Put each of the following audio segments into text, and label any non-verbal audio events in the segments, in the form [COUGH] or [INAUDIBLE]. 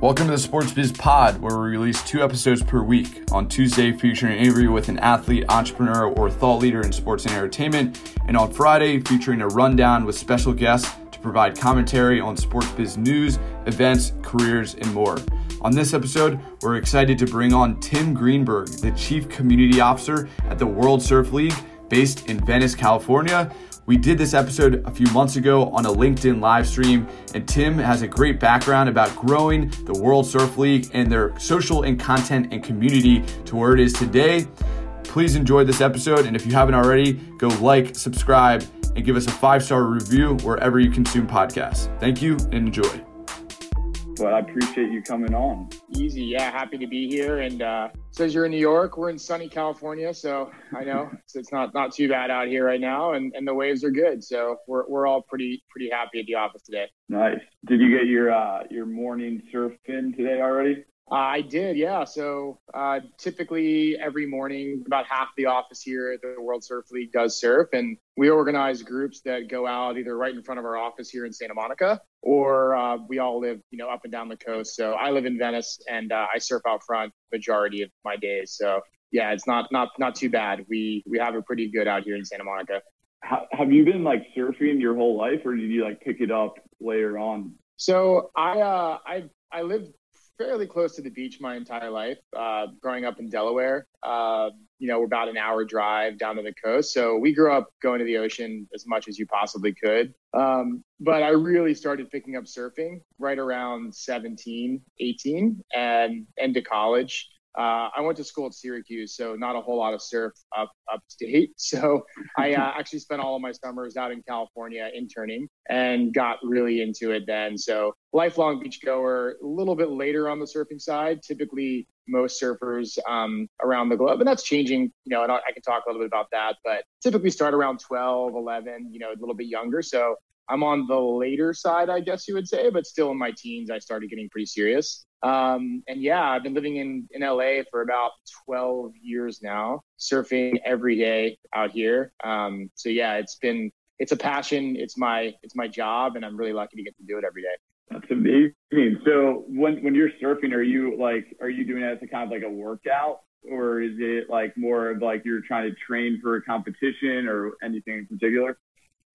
Welcome to the Sports Biz Pod, where we release two episodes per week. On Tuesday, featuring an interview with an athlete, entrepreneur, or thought leader in sports and entertainment, and on Friday, featuring a rundown with special guests to provide commentary on sports biz news, events, careers, and more. On this episode, we're excited to bring on Tim Greenberg, the Chief Community Officer at the World Surf League, based in Venice, California. We did this episode a few months ago on a LinkedIn live stream, and Tim has a great background about growing the World Surf League and their social and content and community to where it is today. Please enjoy this episode, and if you haven't already, go like, subscribe, and give us a five star review wherever you consume podcasts. Thank you and enjoy but I appreciate you coming on. Easy, yeah, happy to be here. And uh, says you're in New York. We're in sunny California, so I know [LAUGHS] it's, it's not not too bad out here right now, and, and the waves are good. So we're we're all pretty pretty happy at the office today. Nice. Did you get your uh, your morning surf in today already? Uh, I did, yeah. So uh, typically every morning, about half the office here at the World Surf League does surf, and we organize groups that go out either right in front of our office here in Santa Monica, or uh, we all live, you know, up and down the coast. So I live in Venice, and uh, I surf out front majority of my days. So yeah, it's not not not too bad. We we have it pretty good out here in Santa Monica. How, have you been like surfing your whole life, or did you like pick it up later on? So I uh, I I lived fairly close to the beach my entire life. Uh, growing up in Delaware, uh, you know, we're about an hour drive down to the coast. So we grew up going to the ocean as much as you possibly could. Um, but I really started picking up surfing right around 17, 18 and into college. Uh, I went to school at Syracuse, so not a whole lot of surf up upstate. [LAUGHS] So I uh, [LAUGHS] actually spent all of my summers out in California interning and got really into it then. So lifelong beach goer, a little bit later on the surfing side. Typically, most surfers um, around the globe, and that's changing. You know, and I can talk a little bit about that, but typically start around 12, 11. You know, a little bit younger. So I'm on the later side, I guess you would say, but still in my teens, I started getting pretty serious. Um, and yeah, I've been living in, in LA for about 12 years now, surfing every day out here. Um, so yeah, it's been, it's a passion. It's my, it's my job and I'm really lucky to get to do it every day. That's amazing. So when, when you're surfing, are you like, are you doing it as a kind of like a workout or is it like more of like you're trying to train for a competition or anything in particular?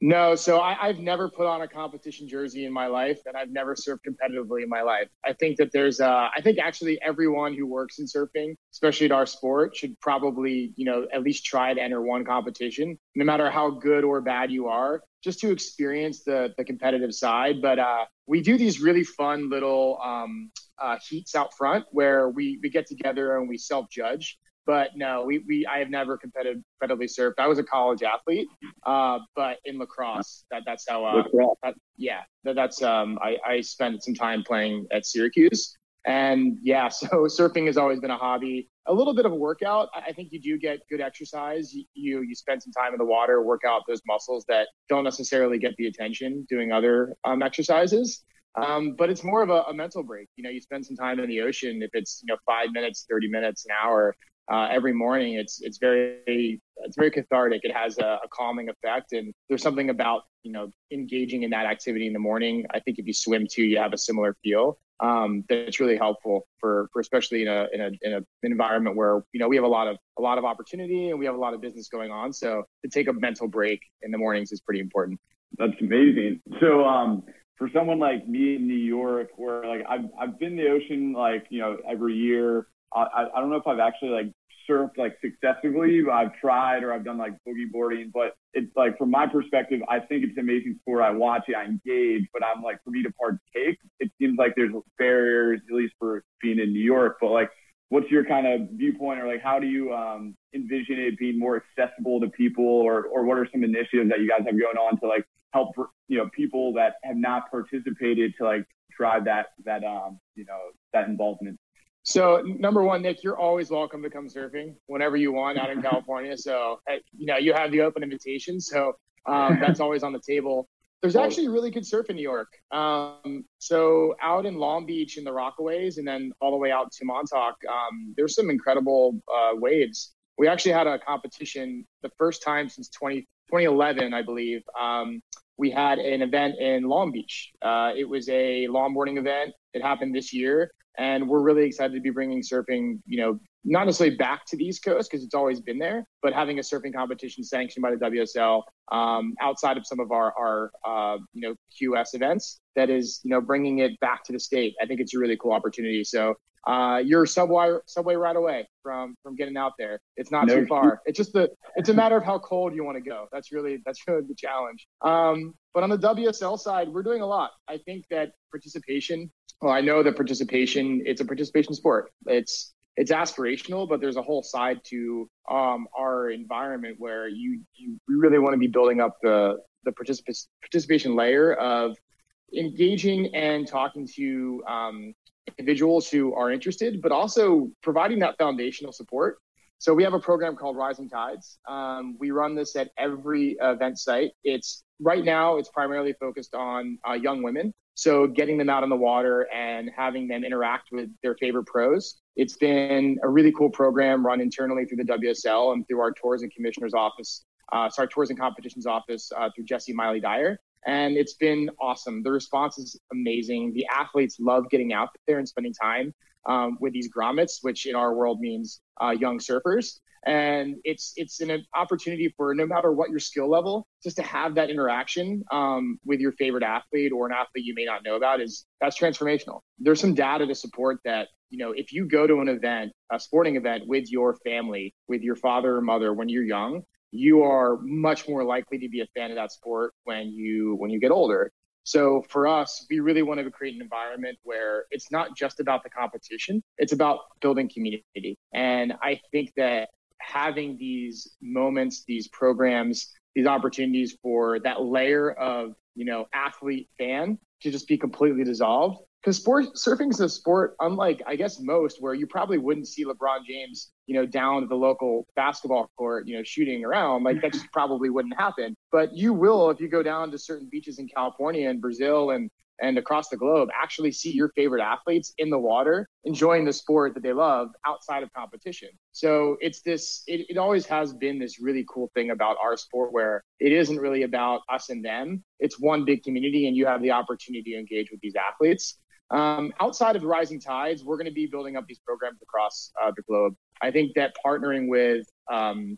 No, so I, have never put on a competition jersey in my life, and I've never surfed competitively in my life. I think that there's, uh, I think actually everyone who works in surfing, especially at our sport, should probably, you know, at least try to enter one competition, no matter how good or bad you are, just to experience the the competitive side. But uh, we do these really fun little um, uh, heats out front where we we get together and we self judge. But no, we, we I have never competed, competitively surfed. I was a college athlete, uh, but in lacrosse, that that's how. Uh, that, yeah, that, that's um. I I spent some time playing at Syracuse, and yeah, [LAUGHS] so surfing has always been a hobby. A little bit of a workout. I think you do get good exercise. You, you you spend some time in the water, work out those muscles that don't necessarily get the attention doing other um, exercises. Um, but it's more of a, a, mental break. You know, you spend some time in the ocean. If it's you know five minutes, thirty minutes, an hour, uh, every morning. It's it's very it's very cathartic. It has a, a, calming effect, and there's something about you know engaging in that activity in the morning. I think if you swim too, you have a similar feel. Um, that's really helpful for, for especially in a in a in an environment where you know we have a lot of a lot of opportunity and we have a lot of business going on. So to take a mental break in the mornings is pretty important. That's amazing. So um, for someone like me in New York, where like I've I've been in the ocean like you know every year I, I don't know if I've actually like surfed like successively. I've tried or I've done like boogie boarding, but it's like from my perspective, I think it's an amazing sport. I watch it, I engage, but I'm like for me to partake, it seems like there's barriers, at least for being in New York. But like, what's your kind of viewpoint, or like how do you um, envision it being more accessible to people, or or what are some initiatives that you guys have going on to like help you know people that have not participated to like drive that that um you know that involvement? So number one, Nick, you're always welcome to come surfing whenever you want out in [LAUGHS] California. So you know you have the open invitation. So um, [LAUGHS] that's always on the table. There's actually really good surf in New York. Um, so out in Long Beach in the Rockaways, and then all the way out to Montauk, um, there's some incredible uh, waves. We actually had a competition the first time since 20, 2011, I believe. Um, we had an event in Long Beach. Uh, it was a longboarding event. It happened this year, and we're really excited to be bringing surfing, you know, not necessarily back to the East Coast because it's always been there, but having a surfing competition sanctioned by the WSL um, outside of some of our, our uh, you know, QS events that is, you know, bringing it back to the state. I think it's a really cool opportunity. So uh, you're subway subway right away from from getting out there. It's not no, too far. It's just the it's a matter of how cold you want to go. That's really that's really the challenge. Um, but on the WSL side, we're doing a lot. I think that participation. Well, I know that participation. It's a participation sport. It's it's aspirational, but there's a whole side to um, our environment where you you really want to be building up the the particip- participation layer of engaging and talking to um, individuals who are interested, but also providing that foundational support. So we have a program called Rising Tides. Um, we run this at every event site. It's right now it's primarily focused on uh, young women. So getting them out on the water and having them interact with their favorite pros. It's been a really cool program run internally through the WSL and through our tours and commissioners office, uh, sorry, tours and competitions office uh, through Jessi Miley Dyer and it's been awesome. The response is amazing. The athletes love getting out there and spending time um, with these grommets, which in our world means uh, young surfers. And it's it's an opportunity for no matter what your skill level, just to have that interaction um, with your favorite athlete or an athlete you may not know about is that's transformational. There's some data to support that. You know, if you go to an event, a sporting event with your family, with your father or mother when you're young, you are much more likely to be a fan of that sport when you when you get older. So for us, we really want to create an environment where it's not just about the competition, it's about building community. And I think that having these moments, these programs, these opportunities for that layer of, you know, athlete fan to just be completely dissolved because sport surfing is a sport unlike I guess most where you probably wouldn't see LeBron James, you know, down at the local basketball court, you know, shooting around. Like that just [LAUGHS] probably wouldn't happen. But you will if you go down to certain beaches in California and Brazil and and across the globe actually see your favorite athletes in the water enjoying the sport that they love outside of competition. So it's this it, it always has been this really cool thing about our sport where it isn't really about us and them. It's one big community and you have the opportunity to engage with these athletes. Um, outside of Rising Tides, we're going to be building up these programs across uh, the globe. I think that partnering with um,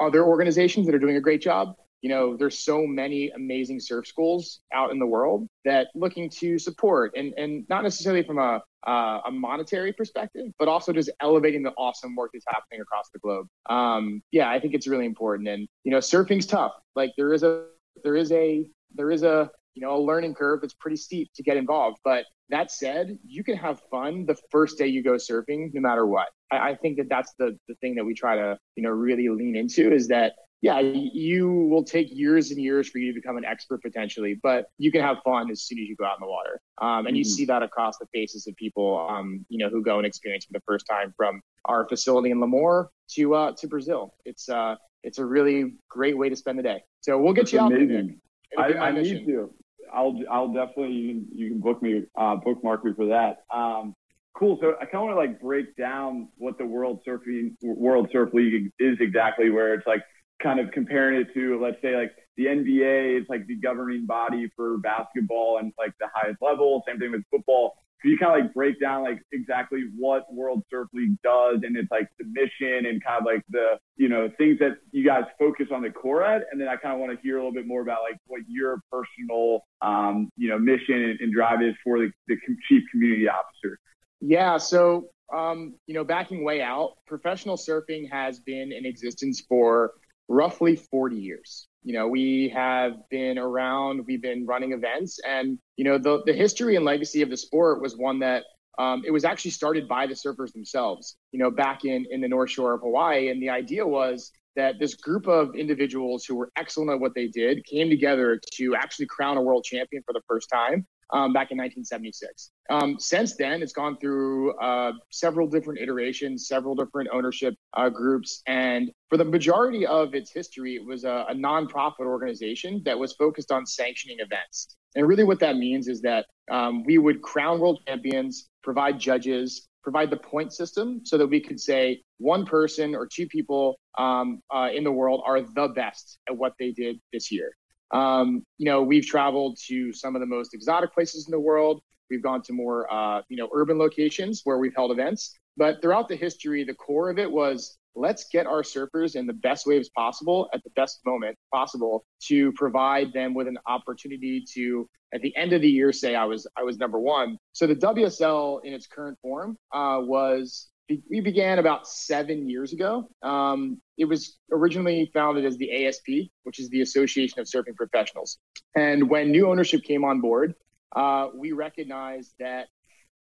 other organizations that are doing a great job, you know, there's so many amazing surf schools out in the world that looking to support and, and not necessarily from a, uh, a monetary perspective, but also just elevating the awesome work that's happening across the globe. Um, yeah, I think it's really important. And, you know, surfing's tough. Like there is a, there is a, there is a, you know, a learning curve that's pretty steep to get involved. But that said, you can have fun the first day you go surfing, no matter what. I, I think that that's the the thing that we try to, you know, really lean into is that yeah, you will take years and years for you to become an expert potentially, but you can have fun as soon as you go out in the water. Um, and mm-hmm. you see that across the faces of people, um, you know, who go and experience for the first time from our facility in Lemoore to uh, to Brazil. It's uh, it's a really great way to spend the day. So we'll get That's you out amazing. there. I, I need to. I'll I'll definitely you can you can book me uh, bookmark me for that. Um, cool. So I kind of want to like break down what the World Surfing World Surf League is exactly, where it's like kind of comparing it to let's say like the NBA is like the governing body for basketball and like the highest level. Same thing with football. Can you kind of like break down like exactly what World Surf League does and it's like the mission and kind of like the you know things that you guys focus on the core at, and then I kind of want to hear a little bit more about like what your personal um, you know mission and, and drive is for the, the chief community officer. Yeah, so um, you know, backing way out, professional surfing has been in existence for roughly 40 years. You know, we have been around, we've been running events, and, you know, the, the history and legacy of the sport was one that um, it was actually started by the surfers themselves, you know, back in, in the North Shore of Hawaii. And the idea was that this group of individuals who were excellent at what they did came together to actually crown a world champion for the first time um, back in 1976. Um, since then, it's gone through uh, several different iterations, several different ownership uh, groups. And for the majority of its history, it was a, a nonprofit organization that was focused on sanctioning events. And really, what that means is that um, we would crown world champions, provide judges, provide the point system so that we could say one person or two people um, uh, in the world are the best at what they did this year. Um, you know, we've traveled to some of the most exotic places in the world. We've gone to more, uh, you know, urban locations where we've held events. But throughout the history, the core of it was let's get our surfers in the best waves possible at the best moment possible to provide them with an opportunity to at the end of the year say i was i was number one so the wsl in its current form uh, was we began about seven years ago. Um, it was originally founded as the ASP, which is the Association of Surfing Professionals. And when new ownership came on board, uh, we recognized that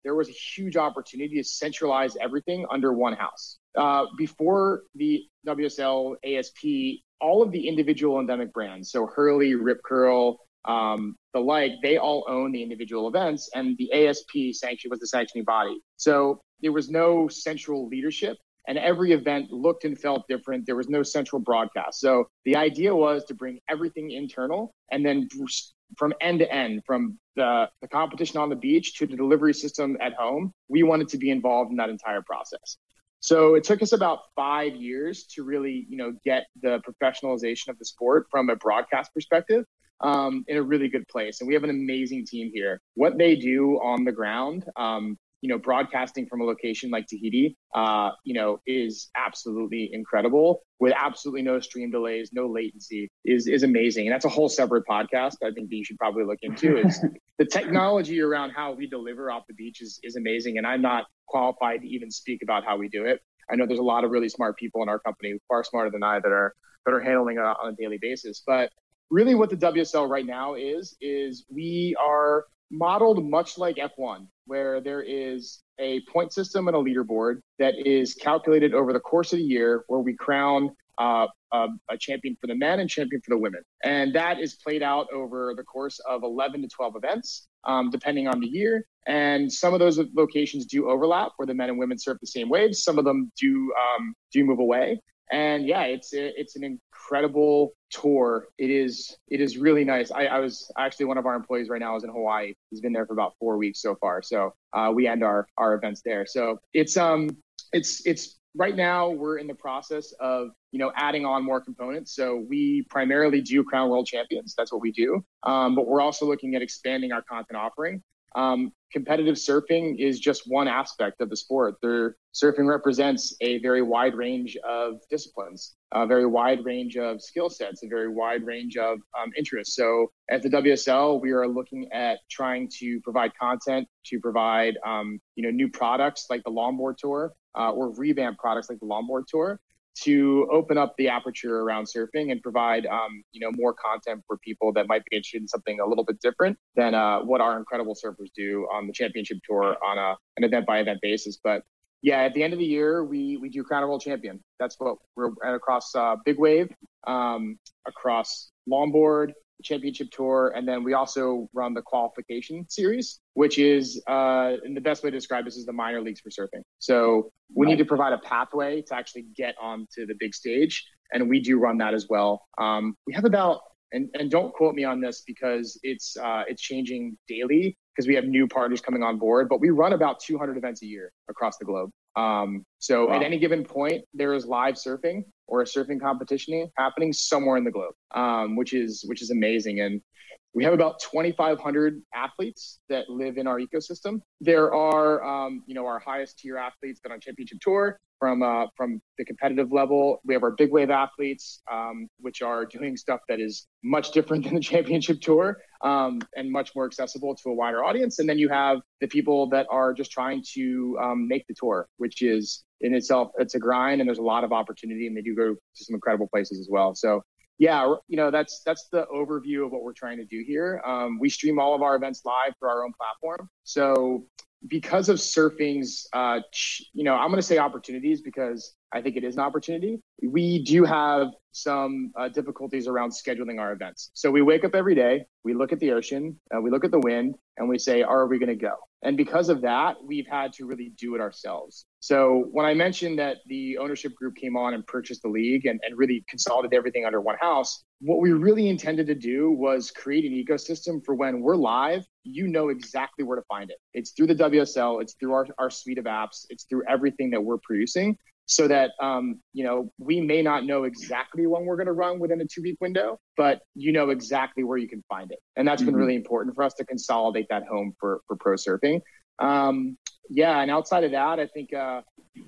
there was a huge opportunity to centralize everything under one house. Uh, before the WSL ASP, all of the individual endemic brands, so Hurley, Rip Curl, um, the like, they all own the individual events, and the ASP sanction was the sanctioning body. So there was no central leadership and every event looked and felt different. There was no central broadcast. So the idea was to bring everything internal and then from end to end, from the, the competition on the beach to the delivery system at home, we wanted to be involved in that entire process. So it took us about five years to really, you know, get the professionalization of the sport from a broadcast perspective um, in a really good place. And we have an amazing team here. What they do on the ground, um, you know, broadcasting from a location like Tahiti, uh, you know, is absolutely incredible with absolutely no stream delays, no latency is, is amazing. And that's a whole separate podcast I think that you should probably look into is [LAUGHS] the technology around how we deliver off the beach is, is amazing. And I'm not qualified to even speak about how we do it. I know there's a lot of really smart people in our company, far smarter than I, that are that are handling it on a daily basis. But really, what the WSL right now is is we are modeled much like F1, where there is a point system and a leaderboard that is calculated over the course of the year, where we crown uh, a, a, champion for the men and champion for the women. And that is played out over the course of 11 to 12 events, um, depending on the year. And some of those locations do overlap, where the men and women surf the same waves. Some of them do um, do move away. And yeah, it's it's an incredible tour. It is it is really nice. I, I, was actually one of our employees right now is in Hawaii. He's been there for about four weeks so far. So uh, we end our our events there. So it's um it's it's right now we're in the process of you know adding on more components. So we primarily do Crown World Champions. That's what we do. Um, but we're also looking at expanding our content offering. Um, competitive surfing is just one aspect of the sport. There, surfing represents a very wide range of disciplines, a very wide range of skill sets, a very wide range of um, interests. So at the WSL, we are looking at trying to provide content, to provide um, you know new products like the longboard tour, uh, or revamp products like the longboard tour to open up the aperture around surfing and provide um, you know more content for people that might be interested in something a little bit different than uh, what our incredible surfers do on the championship tour on a an event by event basis. But yeah, at the end of the year, we we do crown world champion. That's what we're at across uh, big wave, um, across longboard, championship tour, and then we also run the qualification series, which is, uh, and the best way to describe this is the minor leagues for surfing. So we right. need to provide a pathway to actually get onto the big stage, and we do run that as well. Um, we have about, and, and don't quote me on this because it's uh, it's changing daily because we have new partners coming on board, but we run about 200 events a year across the globe. Um, so wow. at any given point, there is live surfing or a surfing competition happening somewhere in the globe, um, which is which is amazing. And we have about 2,500 athletes that live in our ecosystem. There are, um, you know, our highest tier athletes that on championship tour. From uh, from the competitive level. We have our big wave athletes, um, which are doing stuff that is much different [LAUGHS] than the championship tour um, and much more accessible to a wider audience. And then you have the people that are just trying to um, make the tour, which is in itself it's a grind and there's a lot of opportunity, and they do go to some incredible places as well. So yeah, you know that's that's the overview of what we're trying to do here. Um, we stream all of our events live through our own platform. So because of surfing's, uh, you know, I'm going to say opportunities because I think it is an opportunity. We do have some uh, difficulties around scheduling our events. So we wake up every day, we look at the ocean, uh, we look at the wind, and we say, are we going to go? And because of that, we've had to really do it ourselves. So when I mentioned that the ownership group came on and purchased the league and, and really consolidated everything under one house, what we really intended to do was create an ecosystem for when we're live, you know exactly where to find it. It's through the WSL, it's through our, our suite of apps, it's through everything that we're producing so that um, you know we may not know exactly when we're going to run within a two week window but you know exactly where you can find it and that's mm-hmm. been really important for us to consolidate that home for for pro surfing um, yeah and outside of that i think uh,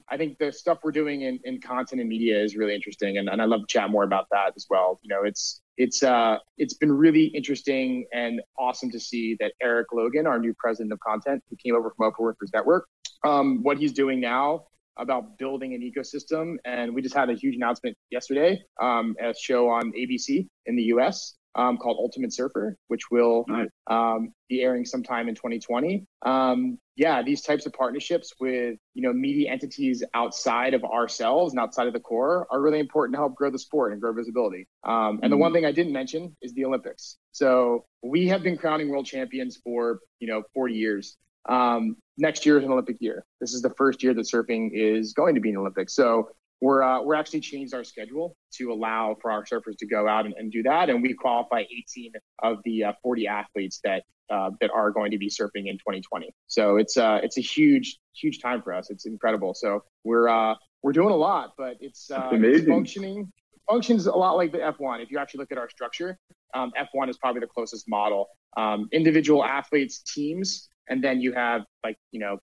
i think the stuff we're doing in, in content and media is really interesting and, and i love to chat more about that as well you know it's it's uh it's been really interesting and awesome to see that Erik Logan our new president of content who came over from Oprah Winfrey Network um, what he's doing now about building an ecosystem. And we just had a huge announcement yesterday, um, a show on ABC in the US um, called Ultimate Surfer, which will nice. um, be airing sometime in 2020. Um, yeah, these types of partnerships with you know media entities outside of ourselves and outside of the core are really important to help grow the sport and grow visibility. Um, and mm-hmm. the one thing I didn't mention is the Olympics. So we have been crowning world champions for you know 40 years. Um, next year is an Olympic year. This is the first year that surfing is going to be an Olympic. So we're uh, we're actually changed our schedule to allow for our surfers to go out and, and do that, and we qualify 18 of the uh, 40 athletes that uh, that are going to be surfing in 2020. So it's uh it's a huge huge time for us. It's incredible. So we're uh we're doing a lot, but it's, uh, it's functioning functions a lot like the F1. If you actually look at our structure, um, F1 is probably the closest model. Um, individual athletes, teams and then you have like, you know,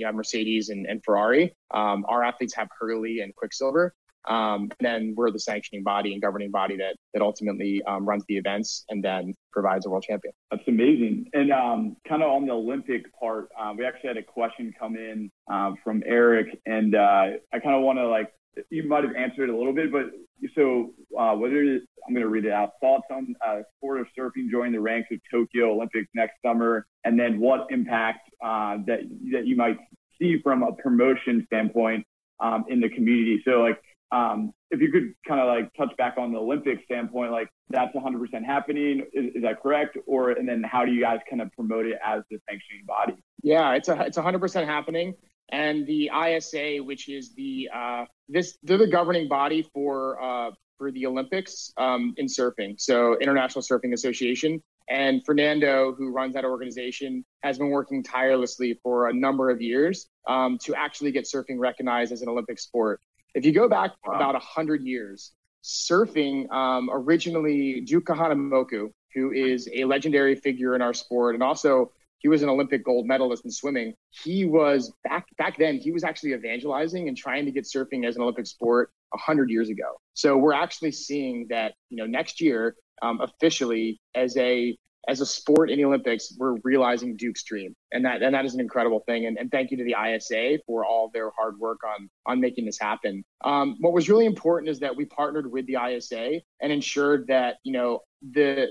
you have Mercedes and, and Ferrari. Um, our athletes have Hurley and Quiksilver. Um, and then we're the sanctioning body and governing body that that ultimately um, runs the events and then provides a world champion. That's amazing. And um, kind of on the Olympic part, uh, we actually had a question come in uh, from Eric, and uh, I kind of want to like you might have answered it a little bit, but so uh, whether I'm going to read it out. Thoughts on uh, sport of surfing joining the ranks of Tokyo Olympics next summer, and then what impact uh, that that you might see from a promotion standpoint um, in the community. So like. Um, if you could kind of like touch back on the Olympic standpoint, like that's 100% happening. Is, is, that correct? Or and then how do you guys kind of promote it as the sanctioning body? Yeah, it's a it's 100% happening and the ISA, which is the uh, this they're the governing body for uh, for the Olympics um, in surfing. So International Surfing Association. And Fernando, who runs that organization, has been working tirelessly for a number of years um, to actually get surfing recognized as an Olympic sport. If you go back wow. about 100 years, surfing um, originally, Duke Kahanamoku, who is a legendary figure in our sport and also he was an Olympic gold medalist in swimming. He was back back then. He was actually evangelizing and trying to get surfing as an Olympic sport hundred years ago. So we're actually seeing that you know next year um, officially as a as a sport in the Olympics, we're realizing Duke's dream, and that and that is an incredible thing. And, and thank you to the ISA for all their hard work on on making this happen. Um, what was really important is that we partnered with the ISA and ensured that you know the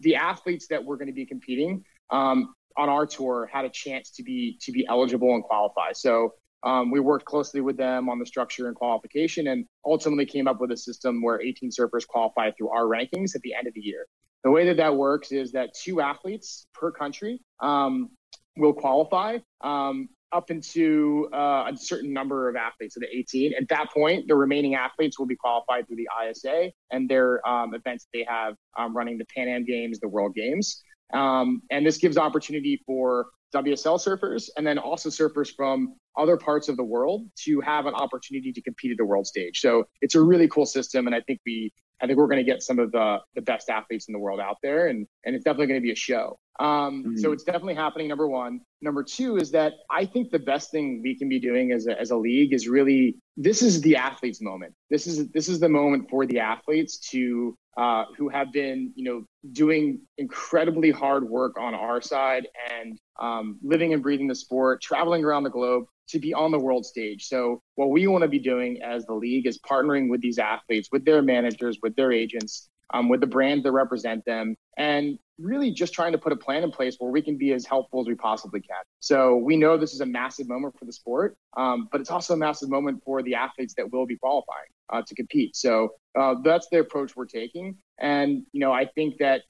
the athletes that we're going to be competing um, on our tour had a chance to be to be eligible and qualify. So um, we worked closely with them on the structure and qualification, and ultimately came up with a system where 18 surfers qualify through our rankings at the end of the year. The way that that works is that two athletes per country um, will qualify um, up into uh, a certain number of athletes, so the 18. At that point, the remaining athletes will be qualified through the ISA and their um, events they have um, running the Pan Am Games, the World Games. Um, and this gives opportunity for WSL surfers and then also surfers from other parts of the world to have an opportunity to compete at the world stage. So it's a really cool system, and I think we, I think we're going to get some of the the best athletes in the world out there, and and it's definitely going to be a show. Um, mm-hmm. So it's definitely happening. Number one. Number two is that I think the best thing we can be doing as a, as a league is really this is the athletes' moment. This is this is the moment for the athletes to uh, who have been you know doing incredibly hard work on our side and um, living and breathing the sport, traveling around the globe to be on the world stage. So what we want to be doing as the league is partnering with these athletes, with their managers, with their agents, um, with the brands that represent them, and really just trying to put a plan in place where we can be as helpful as we possibly can. So we know this is a massive moment for the sport, um, but it's also a massive moment for the athletes that will be qualifying uh, to compete. So uh, that's the approach we're taking. And, you know, I think that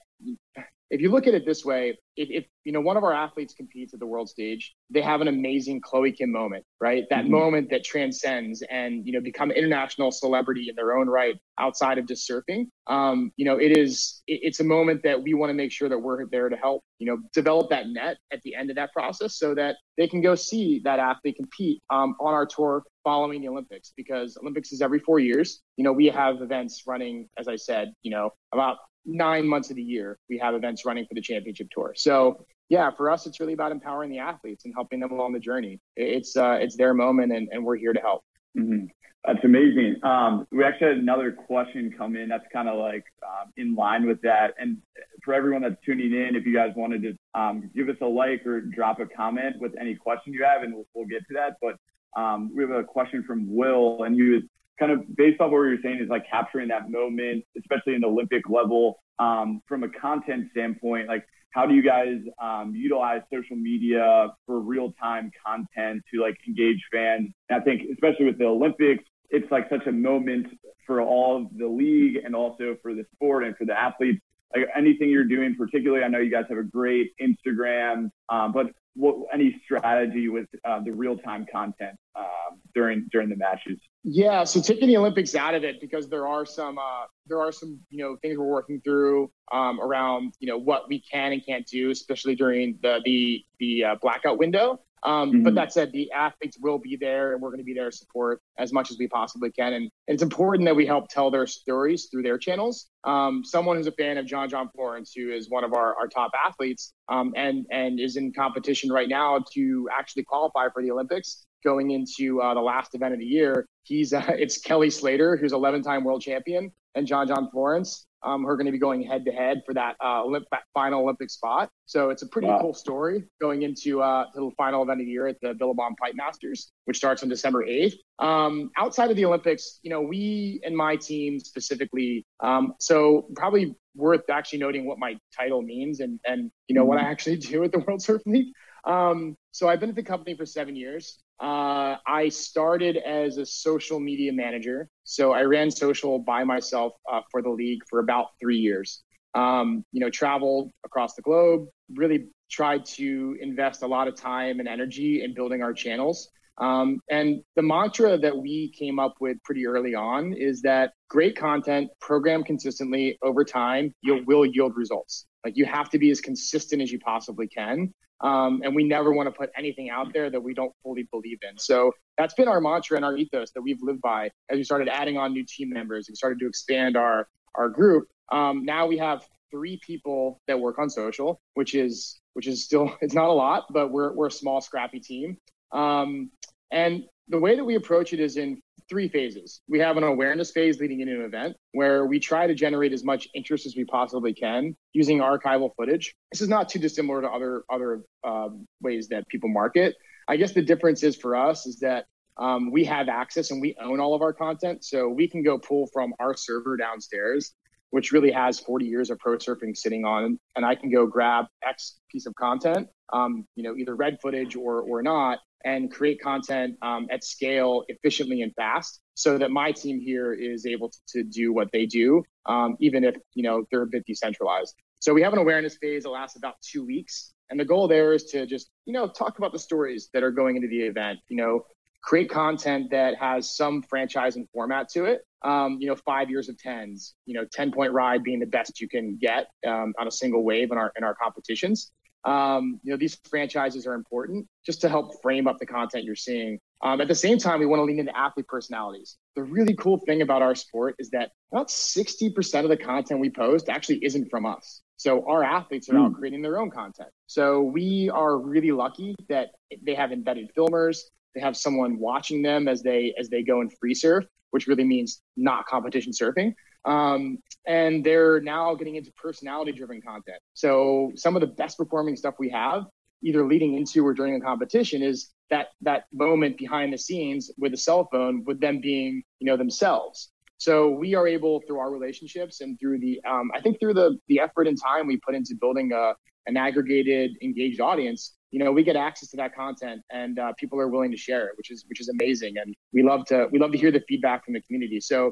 if you look at it this way, if, if, you know one of our athletes competes at the world stage, they have an amazing Chloe Kim moment, right? That mm-hmm. moment that transcends and you know become international celebrity in their own right outside of just surfing. Um, you know, it is it, it's a moment that we want to make sure that we're there to help you know develop that net at the end of that process so that they can go see that athlete compete um, on our tour following the Olympics because Olympics is every four years. You know, we have events running, as I said, you know, about nine months of the year, we have events running for the championship tour. So yeah, for us, it's really about empowering the athletes and helping them along the journey. It's uh, it's their moment, and, and we're here to help. Mm-hmm. That's amazing. Um, we actually had another question come in that's kind of like um, in line with that. And for everyone that's tuning in, if you guys wanted to um, give us a like or drop a comment with any question you have, and we'll, we'll get to that. But um, we have a question from Will, and he was kind of based off what you're saying is like capturing that moment, especially in the Olympic level, um, from a content standpoint. Like, how do you guys um, utilize social media for real time content to like engage fans? And I think, especially with the Olympics, it's like such a moment for all of the league and also for the sport and for the athletes. Like anything you're doing, particularly, I know you guys have a great Instagram, um, but what, any strategy with uh, the real time content um, during during the matches? Yeah, so taking the Olympics out of it because there are some uh, there are some you know things we're working through um, around you know what we can and can't do, especially during the the the uh, blackout window. Um, mm-hmm. But that said, the athletes will be there, and we're going to be there to support as much as we possibly can. And, and it's important that we help tell their stories through their channels. Um, someone who's a fan of John John Florence, who is one of our, our top athletes, um, and and is in competition right now to actually qualify for the Olympics going into uh, the last event of the year. He's uh, [LAUGHS] it's Kelly Slater, who's 11-time world champion, and John John Florence, um, who are going to be going head to head for that uh, Olymp- final Olympic spot. So it's a pretty wow. cool story going into uh, the final event of the year at the Billabong Pipe Masters, which starts on December 8th. Um, outside of the Olympics, you know, we and my team specifically, um, so probably worth actually noting what my title means and and you know mm-hmm. what I actually do at the World Surf League. Um, so I've been at the company for seven years. Uh, I started as a social media manager. So I ran social by myself uh, for the league for about three years. Um, you know, traveled across the globe, really tried to invest a lot of time and energy in building our channels. Um, and the mantra that we came up with pretty early on is that great content, program consistently over time, you will yield results. Like you have to be as consistent as you possibly can. Um, and we never want to put anything out there that we don't fully believe in. So that's been our mantra and our ethos that we've lived by as we started adding on new team members and started to expand our our group. Um, now we have three people that work on social, which is which is still [LAUGHS] it's not a lot, but we're we're a small scrappy team. Um, and the way that we approach it is in three phases. We have an awareness phase leading into an event where we try to generate as much interest as we possibly can using archival footage. This is not too dissimilar to other other um, ways that people market. I guess the difference is for us is that um, we have access and we own all of our content, so we can go pull from our server downstairs, which really has 40 years of pro surfing sitting on, and I can go grab X piece of content, um, you know, either red footage or or not, and create content um, at scale efficiently and fast so that my team here is able to, to do what they do um, even if you know they're a bit decentralized. So we have an awareness phase that lasts about two weeks and the goal there is to just you know talk about the stories that are going into the event you know create content that has some franchising format to it um, you know five years of tens you know 10 point ride being the best you can get um, on a single wave in our in our competitions um, you know, these franchises are important just to help frame up the content you're seeing. Um, at the same time, we want to lean into athlete personalities. The really cool thing about our sport is that about 60% of the content we post actually isn't from us. So our athletes are mm. out creating their own content. So we are really lucky that they have embedded filmers. They have someone watching them as they as they go and free surf, which really means not competition surfing. Um, and they're now getting into personality driven content. So some of the best performing stuff we have, either leading into or during a competition, is that that moment behind the scenes with a cell phone, with them being you know themselves. So we are able through our relationships and through the, um, I think through the the effort and time we put into building a, an aggregated, engaged audience. You know, we get access to that content, and uh, people are willing to share it, which is which is amazing. And we love to we love to hear the feedback from the community. So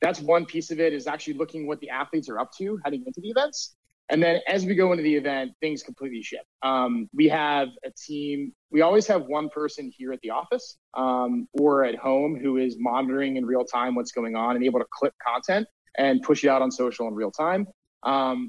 that's one piece of it is actually looking what the athletes are up to heading into the events and then as we go into the event, things completely shift. Um, we have a team, we always have one person here at the office um, or at home who is monitoring in real time what's going on and able to clip content and push it out on social in real time. Um,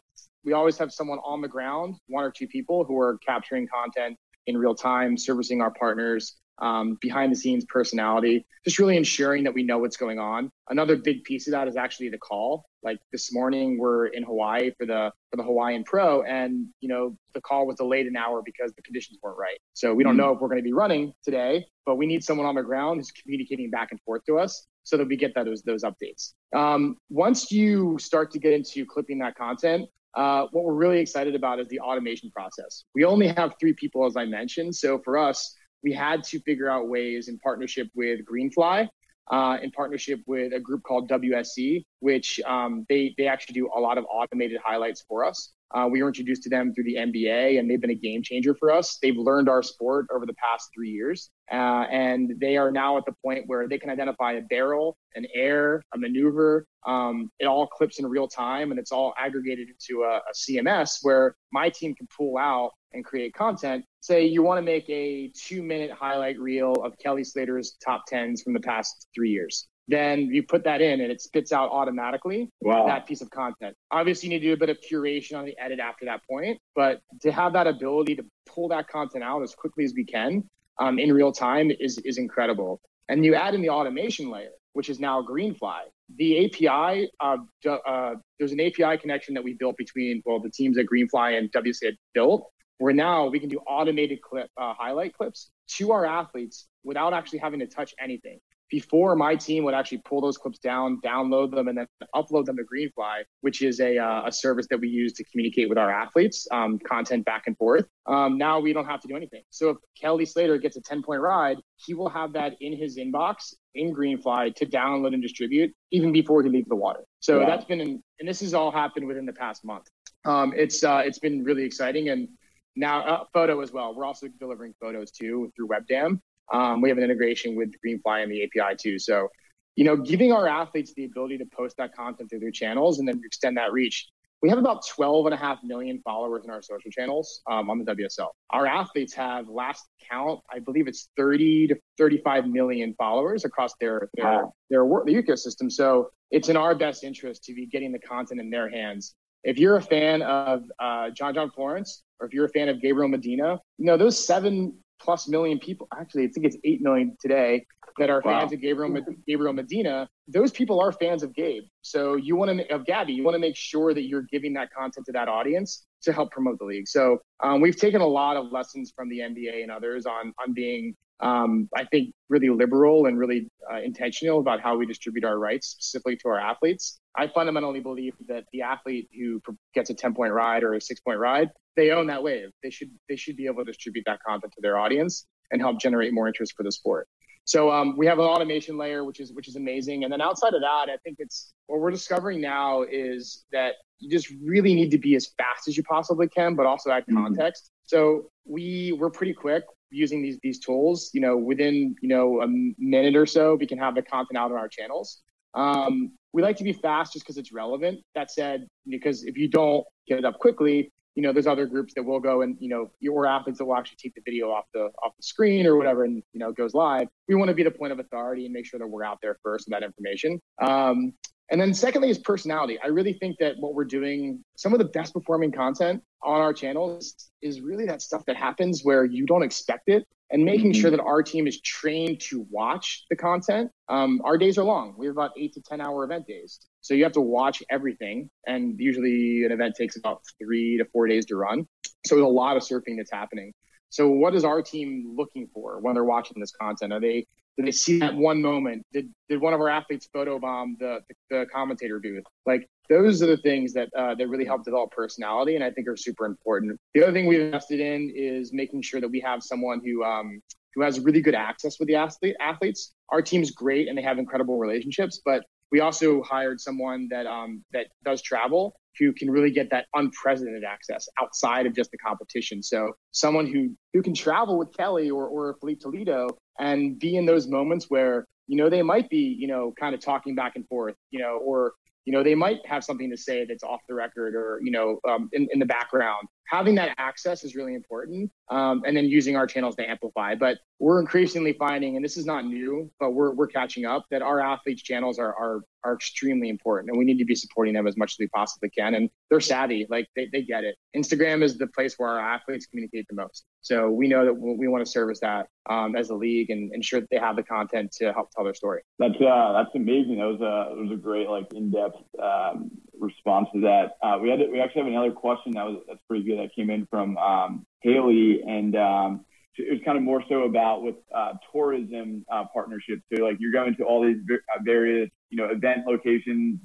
we always have someone on the ground, one or two people who are capturing content in real time, servicing our partners, um, behind the scenes personality, just really ensuring that we know what's going on. Another big piece of that is actually the call. Like this morning, we're in Hawaii for the for the Hawaiian Pro, and you know the call was delayed an hour because the conditions weren't right. So we don't mm-hmm. know if we're going to be running today, but we need someone on the ground who's communicating back and forth to us so that we get that, those those updates. Um, once you start to get into clipping that content, uh, what we're really excited about is the automation process. We only have three people, as I mentioned. So for us, we had to figure out ways in partnership with Greenfly, uh, in partnership with a group called WSC, which um, they they actually do a lot of automated highlights for us. Uh, we were introduced to them through the NBA, and they've been a game changer for us. They've learned our sport over the past three years, uh, and they are now at the point where they can identify a barrel, an air, a maneuver. Um, it all clips in real time, and it's all aggregated into a, a CMS where my team can pull out and create content. Say you want to make a two-minute highlight reel of Kelly Slater's top tens from the past three years then you put that in and it spits out automatically wow. that piece of content. Obviously, you need to do a bit of curation on the edit after that point, but to have that ability to pull that content out as quickly as we can um, in real time is, is incredible. And you add in the automation layer, which is now Greenfly. The API, uh, uh, there's an API connection that we built between, well, the teams at Greenfly and WSC had built, where now we can do automated clip, uh, highlight clips to our athletes without actually having to touch anything before my team would actually pull those clips down, download them, and then upload them to Greenfly, which is a, uh, a service that we use to communicate with our athletes, um, content back and forth. Um, now we don't have to do anything. So if Kelly Slater gets a 10 point ride, he will have that in his inbox in Greenfly to download and distribute even before he leaves the water. So that's been, and this has all happened within the past month. Um, it's uh, it's been really exciting and now uh, photo as well. We're also delivering photos too through WebDAM. Um, we have an integration with Greenfly and the API too. So, you know, giving our athletes the ability to post that content through their channels and then extend that reach. We have about 12 and a half million followers in our social channels um, on the WSL. Our athletes have last count, I believe it's 30 to 35 million followers across their their wow. their, their ecosystem. So it's in our best interest to be getting the content in their hands. If you're a fan of uh, John John Florence, or if you're a fan of Gabriel Medina, you know those seven plus million people. Actually, I think it's eight million today that are wow. fans of Gabriel Gabriel Medina. Those people are fans of Gabe. So you want to of Gabby. You want to make sure that you're giving that content to that audience to help promote the league. So um, we've taken a lot of lessons from the NBA and others on on being um, I think, really liberal and really uh, intentional about how we distribute our rights specifically to our athletes. I fundamentally believe that the athlete who gets a 10 point ride or a six point ride, they own that wave. They should, they should be able to distribute that content to their audience and help generate more interest for the sport. So um, we have an automation layer, which is which is amazing. And then outside of that, I think it's what we're discovering now is that you just really need to be as fast as you possibly can, but also add mm-hmm. context. Mm-hmm. So we we're pretty quick using these these tools. You know, within you know a minute or so, we can have the content out on our channels. Um, we like to be fast just because it's relevant. That said, because if you don't get it up quickly, you know, there's other groups that will go and, you know, your athletes that will actually take the video off the off the screen or whatever and, you know, goes live. We want to be the point of authority and make sure that we're out there first with that information. Um, and then secondly is personality. I really think that what we're doing, some of the best performing content on our channels is really that stuff that happens where you don't expect it and making mm-hmm. sure that our team is trained to watch the content. Um, our days are long. We have about eight to 10 hour event days. So you have to watch everything. And usually an event takes about three to four days to run. So there's a lot of surfing that's happening. So what is our team looking for when they're watching this content? Are they did they see that one moment? Did did one of our athletes photobomb the, the, the commentator booth? Like those are the things that uh, that really help develop personality, and I think are super important. The other thing we've invested in is making sure that we have someone who um, who has really good access with the athlete, athletes. Our team's great, and they have incredible relationships, but we also hired someone that um, that does travel who can really get that unprecedented access outside of just the competition. So someone who who can travel with Kelly or or Filipe Toledo and be in those moments where you know they might be you know kind of talking back and forth, you know, or you know they might have something to say that's off the record or you know um, in, in the background having that access is really important um, and then using our channels to amplify. But we're increasingly finding and this is not new but we're, we're catching up that our athletes channels are, are are extremely important and we need to be supporting them as much as we possibly can. And they're savvy like they, they get it. Instagram is the place where our athletes communicate the most. So we know that we want to service that um, as a league and ensure that they have the content to help tell their story. That's uh that's amazing. That was a it was a great like in-depth um, response to that uh, we had we actually have another question that was that's pretty good that came in from um, haley and um, it was kind of more so about with uh, tourism uh, partnerships. So like you're going to all these uh, various you know event locations.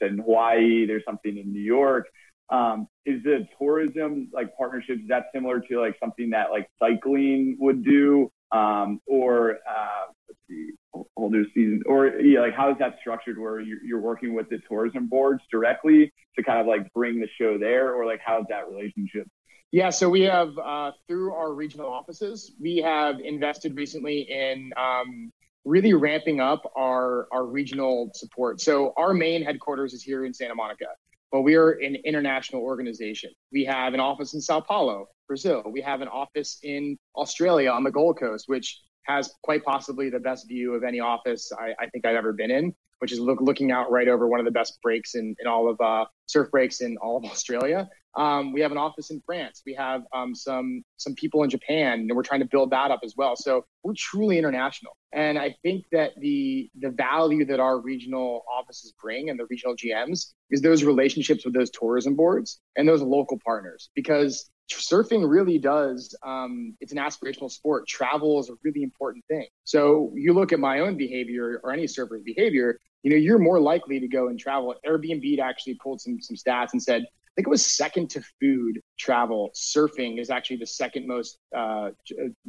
Said in Hawaii, there's something in New York. Um, is the tourism like partnerships that similar to like something that like cycling would do, um, or uh, let's see, whole new season, or yeah, like how is that structured where you're, you're working with the tourism boards directly to kind of like bring the show there, or like how's that relationship? Yeah, so we have uh, through our regional offices, we have invested recently in um, really ramping up our our regional support. So our main headquarters is here in Santa Monica, but we are an international organization. We have an office in Sao Paulo, Brazil. We have an office in Australia on the Gold Coast, which has quite possibly the best view of any office I, I think I've ever been in, which is look, looking out right over one of the best breaks in, in all of uh, surf breaks in all of [LAUGHS] Australia. Um, we have an office in France. We have um, some some people in Japan, and we're trying to build that up as well. So we're truly international, and I think that the the value that our regional offices bring and the regional GMs is those relationships with those tourism boards and those local partners. Because surfing really does um, it's an aspirational sport. Travel is a really important thing. So you look at my own behavior or any surfer's behavior. You know, you're more likely to go and travel. Airbnb actually pulled some some stats and said I think it was second to food travel. Surfing is actually the second most uh,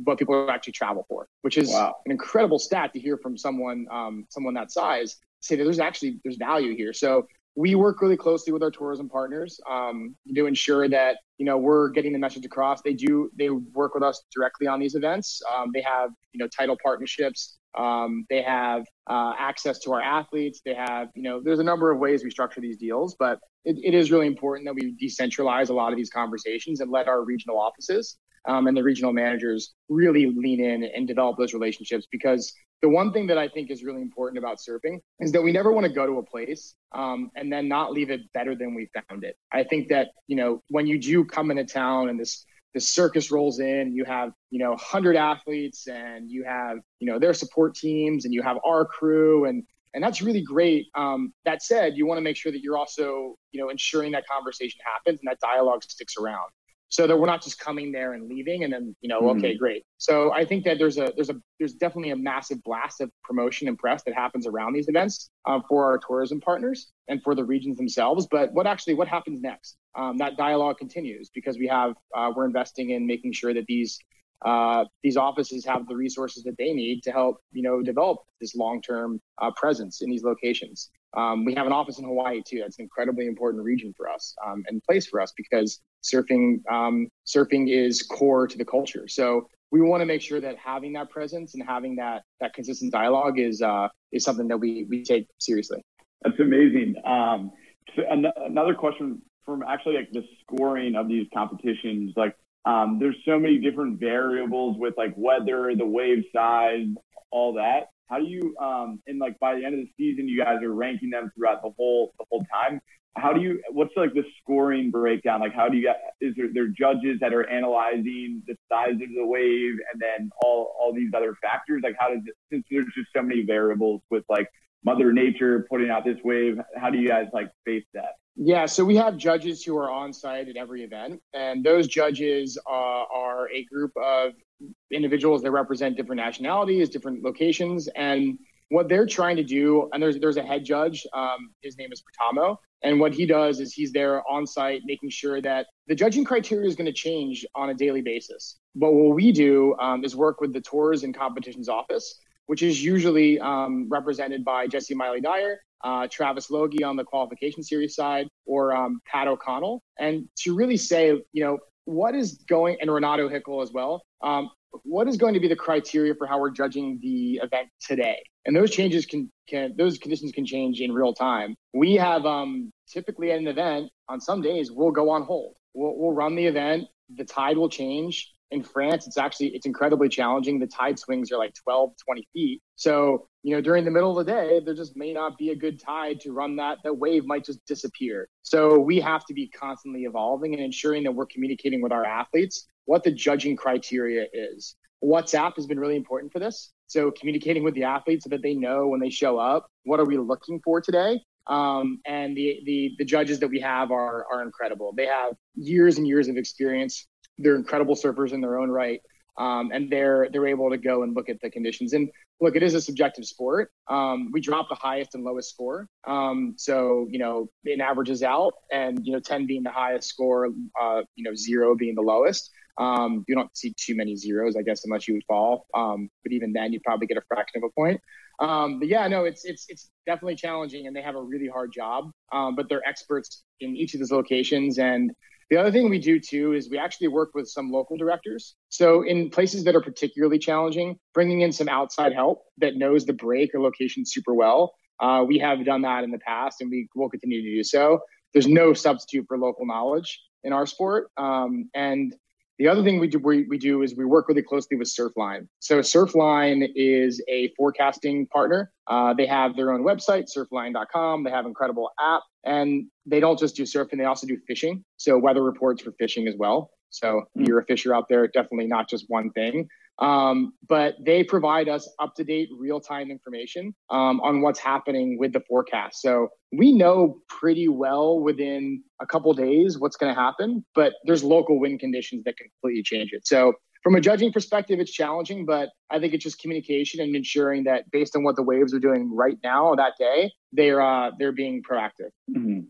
what people actually travel for, which is wow. an incredible stat to hear from someone um, someone that size. Say that there's actually there's value here. So we work really closely with our tourism partners um, to ensure that you know we're getting the message across. They do they work with us directly on these events. Um, they have you know title partnerships. Um, they have uh, access to our athletes. They have you know there's a number of ways we structure these deals, but it, it is really important that we decentralize a lot of these conversations and let our regional offices um, and the regional managers really lean in and develop those relationships because the one thing that I think is really important about surfing is that we never want to go to a place um, and then not leave it better than we found it. I think that you know when you do come into town and this this circus rolls in, you have you know 100 athletes and you have you know their support teams and you have our crew and and that's really great. Um, that said, you want to make sure that you're also you know ensuring that conversation happens and that dialogue sticks around so that we're not just coming there and leaving and then you know mm-hmm. okay great. So i think that there's a there's a there's definitely a massive blast of promotion and press that happens around these events um, for our tourism partners and for the regions themselves. But what actually what happens next? Um, that dialogue continues because we have uh, we're investing in making sure that these uh, these offices have the resources that they need to help you know develop this long-term uh, presence in these locations. Um, we have an office in hawaii too. That's an incredibly important region for us um, and place for us because surfing um, surfing is core to the culture. So we want to make sure that having that presence and having that that consistent dialogue is uh, is something that we we take seriously. That's amazing. Um, so an- another question from actually like the scoring of these competitions like um, there's so many different variables with like weather, the wave size, all that. How do you um and like by the end of the season you guys are ranking them throughout the whole the whole time. how do you what's like the scoring breakdown like how do you get is there, there judges that are analyzing the size of the wave and then all all these other factors like how does it since there's just so many variables with like mother nature putting out this wave how do you guys like face that yeah so we have judges who are on site at every event and those judges uh, are a group of individuals that represent different nationalities different locations and what they're trying to do, and there's there's a head judge. Um, his name is Patamo, and what he does is he's there on site, making sure that the judging criteria is going to change on a daily basis. But what we do um, is work with the tours and competitions office, which is usually um, represented by Jessi Miley Dyer, uh, Travis Logie on the qualification series side, or um, Pat O'Connell, and to really say, you know, what is going, and Renato Hickel as well. Um, what is going to be the criteria for how we're judging the event today? And those changes can, can those conditions can change in real time. We have um, typically at an event on some days we'll go on hold. We'll, we'll run the event. The tide will change. In France, it's actually it's incredibly challenging. The tide swings are like 12, 20 feet. So you know during the middle of the day, there just may not be a good tide to run that. The wave might just disappear. So we have to be constantly evolving and ensuring that we're communicating with our athletes what the judging criteria is. WhatsApp has been really important for this. So communicating with the athletes so that they know when they show up, what are we looking for today? Um, and the, the the judges that we have are are incredible. They have years and years of experience. They're incredible surfers in their own right, um, and they're they're able to go and look at the conditions. And look, it is a subjective sport. Um, we drop the highest and lowest score, um, so you know it averages out, and you know ten being the highest score, uh, you know zero being the lowest. Um, you don't see too many zeros, I guess, unless you would fall. Um, but even then, you'd probably get a fraction of a point. Um, but yeah, no, it's it's it's definitely challenging, and they have a really hard job. But they're experts in each of these locations. And the other thing we do too is we actually work with some local directors. So in places that are particularly challenging, bringing in some outside help that knows the break or location super well. Uh, we have done that in the past, and we will continue to do so. There's no substitute for local knowledge in our sport, um, and the other thing we do, we, we do is we work really closely with Surfline. So Surfline is a forecasting partner. Uh, they have their own website, surfline.com. They have incredible app, and they don't just do surfing; they also do fishing. So weather reports for fishing as well. So if you're a fisher out there, definitely not just one thing. Um, but they provide us up to date, real time information um, on what's happening with the forecast. So we know pretty well within a couple days what's going to happen, but there's local wind conditions that completely change it. So from a judging perspective, it's challenging, but I think it's just communication and ensuring that based on what the waves are doing right now that day, they're uh, they're being proactive. Mm-hmm.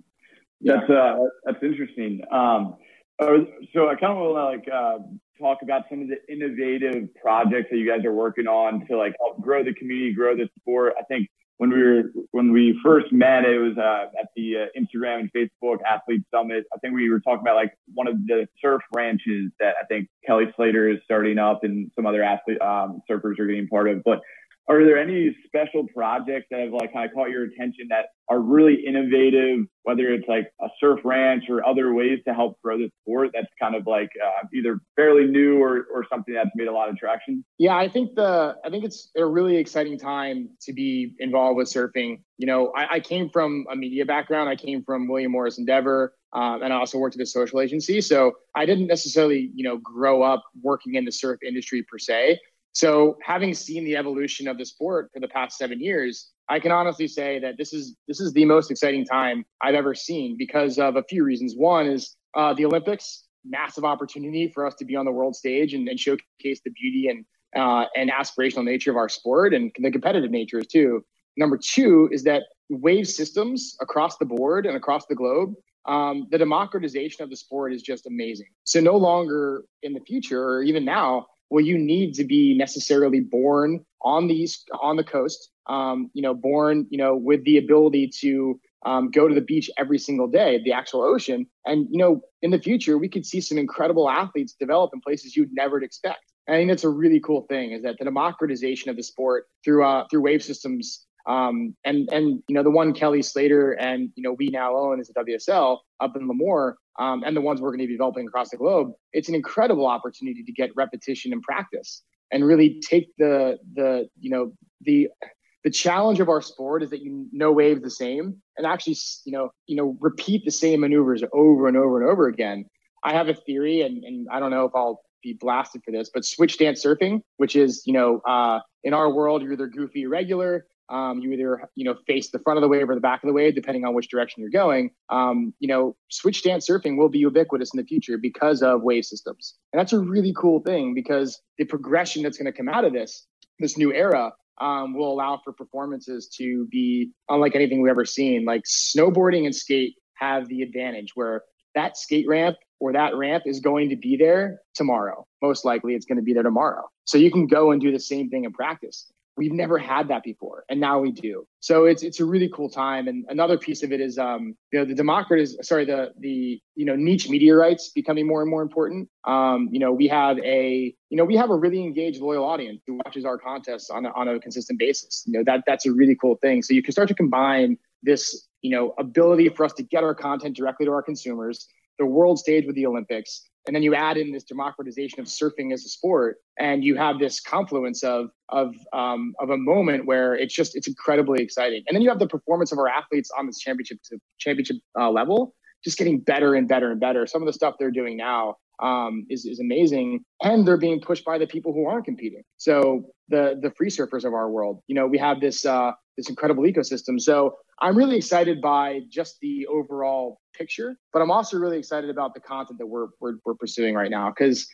That's uh, that's interesting. Um, so I kind of want to like uh, talk about some of the innovative projects that you guys are working on to like help grow the community, grow the sport. I think when we were when we first met, it was uh, at the uh, Instagram and Facebook Athlete Summit. I think we were talking about like one of the surf ranches that I think Kelly Slater is starting up, and some other athlete um, surfers are getting part of. But are there any special projects that have like kind of caught your attention that are really innovative, whether it's like a surf ranch or other ways to help grow the sport that's kind of like uh, either fairly new or, or something that's made a lot of traction? Yeah, I think the I think it's a really exciting time to be involved with surfing. You know, I, I came from a media background. I came from William Morris Endeavor. Um, and I also worked at a social agency. So I didn't necessarily, you know, grow up working in the surf industry per se. So having seen the evolution of the sport for the past seven years, I can honestly say that this is this is the most exciting time I've ever seen because of a few reasons. One is uh, the Olympics, massive opportunity for us to be on the world stage and, and showcase the beauty and uh, and aspirational nature of our sport and the competitive nature too. Number two is that wave systems across the board and across the globe um, the democratization of the sport is just amazing. So no longer in the future, or even now, well, you need to be necessarily born on the east, on the coast, um, you know, born, you know, with the ability to um, go to the beach every single day, the actual ocean. And, you know, in the future, we could see some incredible athletes develop in places you'd never expect. I think that's a really cool thing is that the democratization of the sport through, uh, through wave systems um, and and you know the one Kelly Slater and you know we now own is the WSL up in Lemoore, um, and the ones we're going to be developing across the globe. It's an incredible opportunity to get repetition and practice, and really take the the you know the the challenge of our sport is that you know wave the same and actually you know you know repeat the same maneuvers over and over and over again i have a theory and, and i don't know if i'll be blasted for this but switch stance surfing which is you know uh, in our world you're either goofy or regular um, you either you know face the front of the wave or the back of the wave depending on which direction you're going um, you know switch stance surfing will be ubiquitous in the future because of wave systems and that's a really cool thing because the progression that's going to come out of this this new era um, will allow for performances to be unlike anything we've ever seen. Like snowboarding and skate have the advantage where that skate ramp or that ramp is going to be there tomorrow. Most likely it's going to be there tomorrow. So you can go and do the same thing in practice. We've never had that before, and now we do. So it's it's a really cool time. And another piece of it is, um, you know, the democrat sorry, the the you know niche media rights becoming more and more important. Um, you know, we have a you know we have a really engaged, loyal audience who watches our contests on a, on a consistent basis. You know, that that's a really cool thing. So you can start to combine this you know ability for us to get our content directly to our consumers, the world stage with the Olympics, and then you add in this democratization of surfing as a sport and you have this confluence of of um, of a moment where it's just it's incredibly exciting. And then you have the performance of our athletes on this championship to championship uh, level just getting better and better and better. Some of the stuff they're doing now um, is, is amazing and they're being pushed by the people who aren't competing. So the the free surfers of our world you know we have this uh, this incredible ecosystem. So i'm really excited by just the overall picture but i'm also really excited about the content that we're we're, we're pursuing right now. Because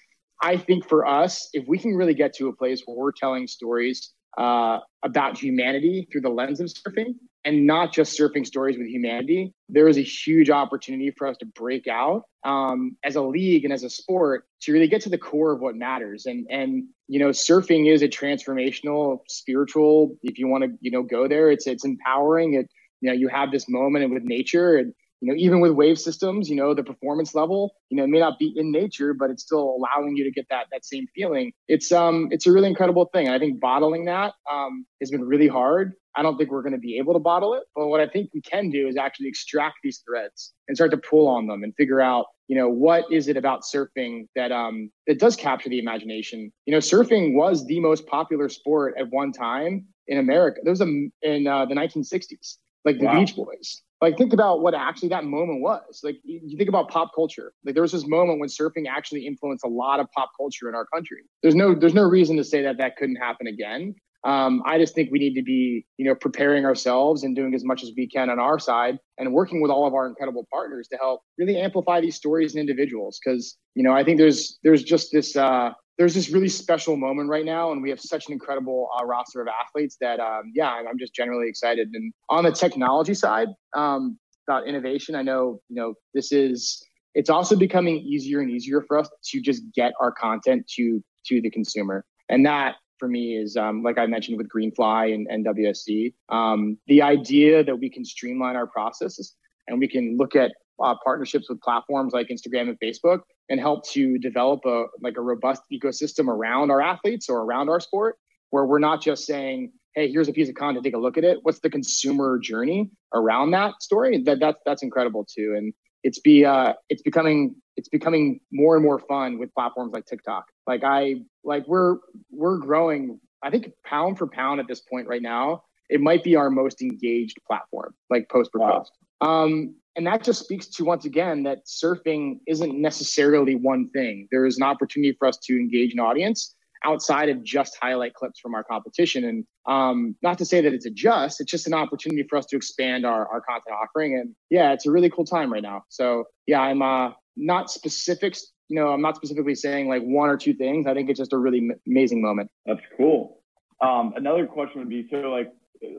i think for us if we can really get to a place where we're telling stories uh, about humanity through the lens of surfing and not just surfing stories with humanity, there is a huge opportunity for us to break out um, as a league and as a sport to really get to the core of what matters. And and you know, surfing is a transformational, spiritual. If you want to, you know, go there, it's it's empowering. It you know, you have this moment with nature and you know, even with wave systems, you know, the performance level, you know, it may not be in nature, but it's still allowing you to get that that same feeling. It's um it's a really incredible thing. I think bottling that um has been really hard. I don't think we're going to be able to bottle it, but what I think we can do is actually extract these threads and start to pull on them and figure out, you know, what is it about surfing that um that does capture the imagination. You know, surfing was the most popular sport at one time in America. There was a in uh, the 1960s, like the wow. Beach Boys. Like think about what actually that moment was. Like you think about pop culture. Like there was this moment when surfing actually influenced a lot of pop culture in our country. There's no there's no reason to say that that couldn't happen again. Um, i just think we need to be you know preparing ourselves and doing as much as we can on our side and working with all of our incredible partners to help really amplify these stories and individuals. Because you know i think there's there's just this uh there's this really special moment right now, and we have such an incredible uh, roster of athletes that, um, yeah, I'm, just generally excited. And on the technology side, um, about innovation, I know, you know, this is it's also becoming easier and easier for us to just get our content to to the consumer, and that for me is um, like I mentioned with Greenfly and, and WSC, um, the idea that we can streamline our processes and we can look at uh, partnerships with platforms like Instagram and Facebook and help to develop a like a robust ecosystem around our athletes or around our sport where we're not just saying hey here's a piece of content take a look at it. What's the consumer journey around that story? That that's that's incredible too. And it's be uh it's becoming it's becoming more and more fun with platforms like TikTok. Like I like we're we're growing I think pound for pound at this point right now it might be our most engaged platform like post per wow. post. Um and that just speaks to once again that surfing isn't necessarily one thing. There is an opportunity for us to engage an audience outside of just highlight clips from our competition. And um, not to say that it's a just, it's just an opportunity for us to expand our, our content offering. And yeah, it's a really cool time right now. So yeah, I'm uh, not specifics. You know, I'm not specifically saying like one or two things. I think it's just a really m- amazing moment. That's cool. Um, another question would be so like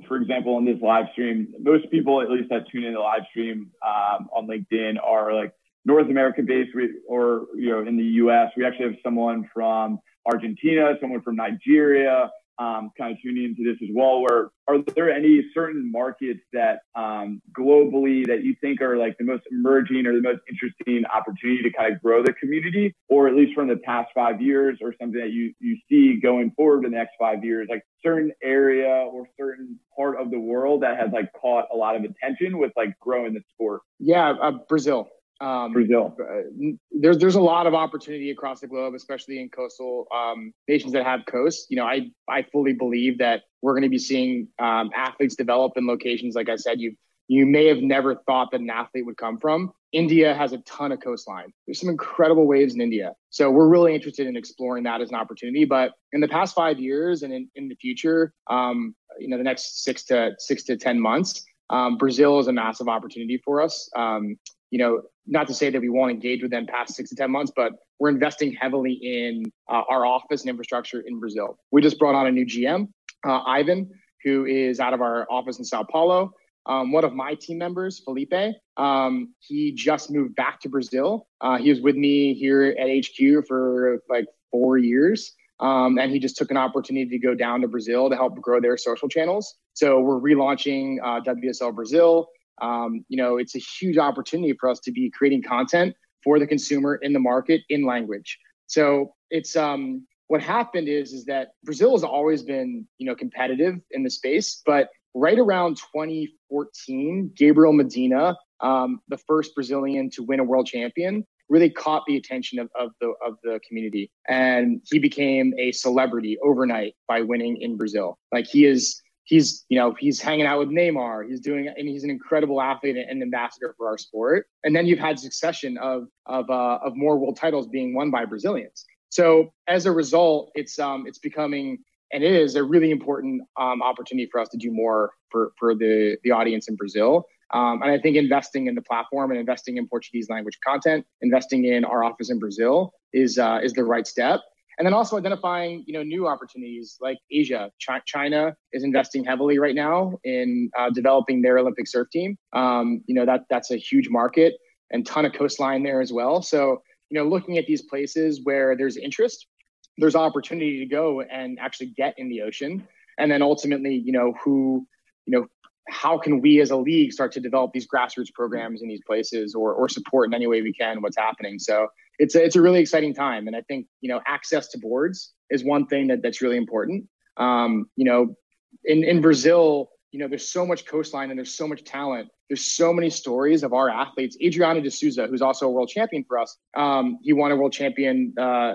for example, on this live stream, most people, at least that tune in the live stream um, on LinkedIn, are like North American based, or you know, in the U.S. We actually have someone from Argentina, someone from Nigeria, um, kind of tuning into this as well. Where are there any certain markets that um, globally that you think are like the most emerging or the most interesting opportunity to kind of grow the community, or at least from the past five years, or something that you you see going forward in the next five years, like certain area or certain part of the world that has like caught a lot of attention with like growing the sport? Yeah, uh, Brazil. Um, Brazil. Uh, there's there's a lot of opportunity across the globe, especially in coastal um, nations that have coasts. You know, I I fully believe that we're going to be seeing um, athletes develop in locations like I said you you may have never thought that an athlete would come from. India has a ton of coastline. There's some incredible waves in India. So we're really interested in exploring that as an opportunity. But in the past five years and in, in the future, um, you know, the next six to six to 10 months, um, Brazil is a massive opportunity for us. Um, you know, not to say that we won't engage with them past six to 10 months, but we're investing heavily in uh, our office and infrastructure in Brazil. We just brought on a new GM, uh, Ivan, who is out of our office in Sao Paulo. Um, one of my team members, Felipe, um, he just moved back to Brazil. Uh, he was with me here at HQ for like four years. Um, and he just took an opportunity to go down to Brazil to help grow their social channels. So we're relaunching uh, WSL Brazil. Um, you know, it's a huge opportunity for us to be creating content for the consumer in the market in language. So it's um, what happened is is that Brazil has always been you know competitive in the space, but right around 2014, Gabriel Medina, um, the first Brazilian to win a world champion, really caught the attention of, of the of the community, and he became a celebrity overnight by winning in Brazil. Like he is. He's, you know, he's hanging out with Neymar. He's doing, and he's an incredible athlete and ambassador for our sport. And then you've had succession of of uh, of more world titles being won by Brazilians. So as a result, it's um, it's becoming and it is a really important um, opportunity for us to do more for for the the audience in Brazil. Um, and I think investing in the platform and investing in Portuguese language content, investing in our office in Brazil is uh, is the right step. And then also identifying you know new opportunities like Asia. Ch- China is investing heavily right now in uh, developing their Olympic surf team. Um, you know that that's a huge market and ton of coastline there as well. So you know looking at these places where there's interest there's opportunity to go and actually get in the ocean and then ultimately you know who you know how can we as a league start to develop these grassroots programs in these places or, or support in any way we can what's happening so it's a, it's a really exciting time. And i think you know access to boards is one thing that that's really important. Um, you know in, in brazil you know there's so much coastline and there's so much talent. There's so many stories of our athletes. Adriano de souza who's also a world champion for us um, he won a world champion uh,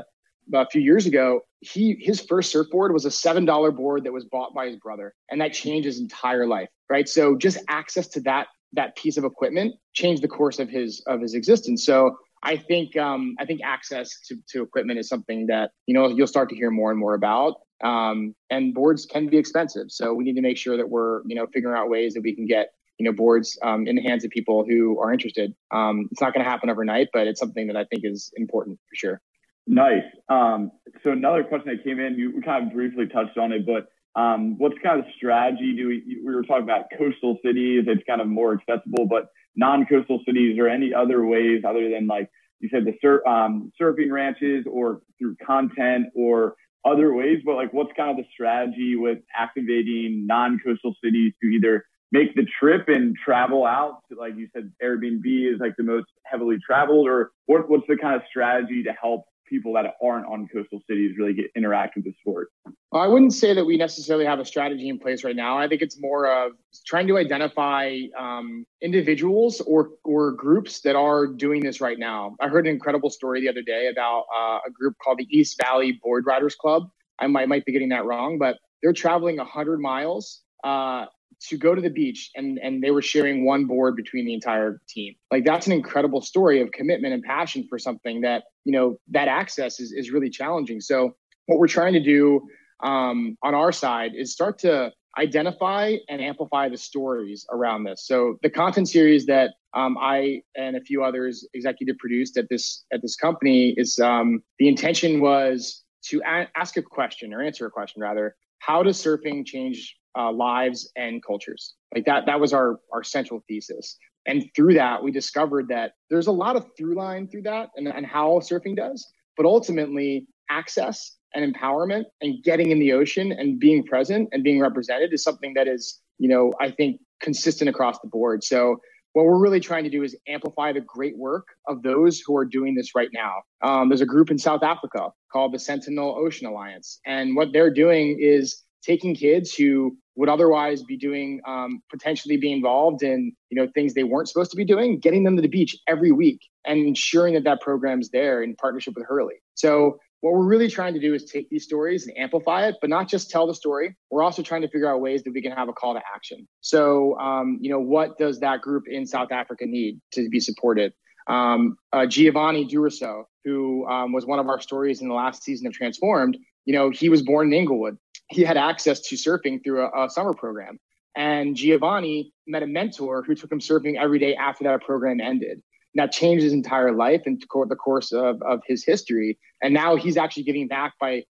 a few years ago, he his first surfboard was a seven dollar board that was bought by his brother, and that changed his entire life. Right, so just access to that that piece of equipment changed the course of his of his existence. So I think um, I think access to, to equipment is something that you know you'll start to hear more and more about. Um, and boards can be expensive, so we need to make sure that we're you know figuring out ways that we can get you know boards um, in the hands of people who are interested. Um, it's not going to happen overnight, but it's something that I think is important for sure. Nice. Um, so another question that came in, you kind of briefly touched on it, but um, what's kind of strategy? Do we, we were talking about coastal cities, it's kind of more accessible, but non-coastal cities or any other ways other than like you said, the sur- um, surfing ranches or through content or other ways, but like what's kind of the strategy with activating non-coastal cities to either make the trip and travel out to like you said airbnb is like the most heavily traveled or what, what's the kind of strategy to help people that aren't on coastal cities really get interact with the sport? I wouldn't say that we necessarily have a strategy in place right now. I think it's more of trying to identify um, individuals or or groups that are doing this right now. I heard an incredible story the other day about uh, a group called the East Valley Board Riders Club. I might might be getting that wrong, but they're traveling 100 miles uh, to go to the beach and and they were sharing one board between the entire team. Like that's an incredible story of commitment and passion for something that you know that access is, is really challenging. So what we're trying to do um, on our side is start to identify and amplify the stories around this. So the content series that um, i and a few others executive produced at this at this company is um, the intention was to a- ask a question or answer a question rather. How does surfing change uh, lives and cultures. Like that, that was our our central thesis. And through that, we discovered that there's a lot of through line through that and, and how surfing does, but ultimately access and empowerment and getting in the ocean and being present and being represented is something that is, you know, I think consistent across the board. So what we're really trying to do is amplify the great work of those who are doing this right now. Um, there's a group in South Africa called the Sentinel Ocean Alliance. And what they're doing is taking kids who would otherwise be doing um, potentially be involved in you know things they weren't supposed to be doing getting them to the beach every week and ensuring that that program's there in partnership with hurley. So what we're really trying to do is take these stories and amplify it but not just tell the story. We're also trying to figure out ways that we can have a call to action. So um, you know what does that group in south africa need to be supported? Um, uh, giovanni Douresseau who um, was one of our stories in the last season of transformed you know he was born in inglewood he had access to surfing through a, a summer program. And Giovanni met a mentor who took him surfing every day after that program ended. And that changed his entire life and the course of, of his history. And now he's actually giving back by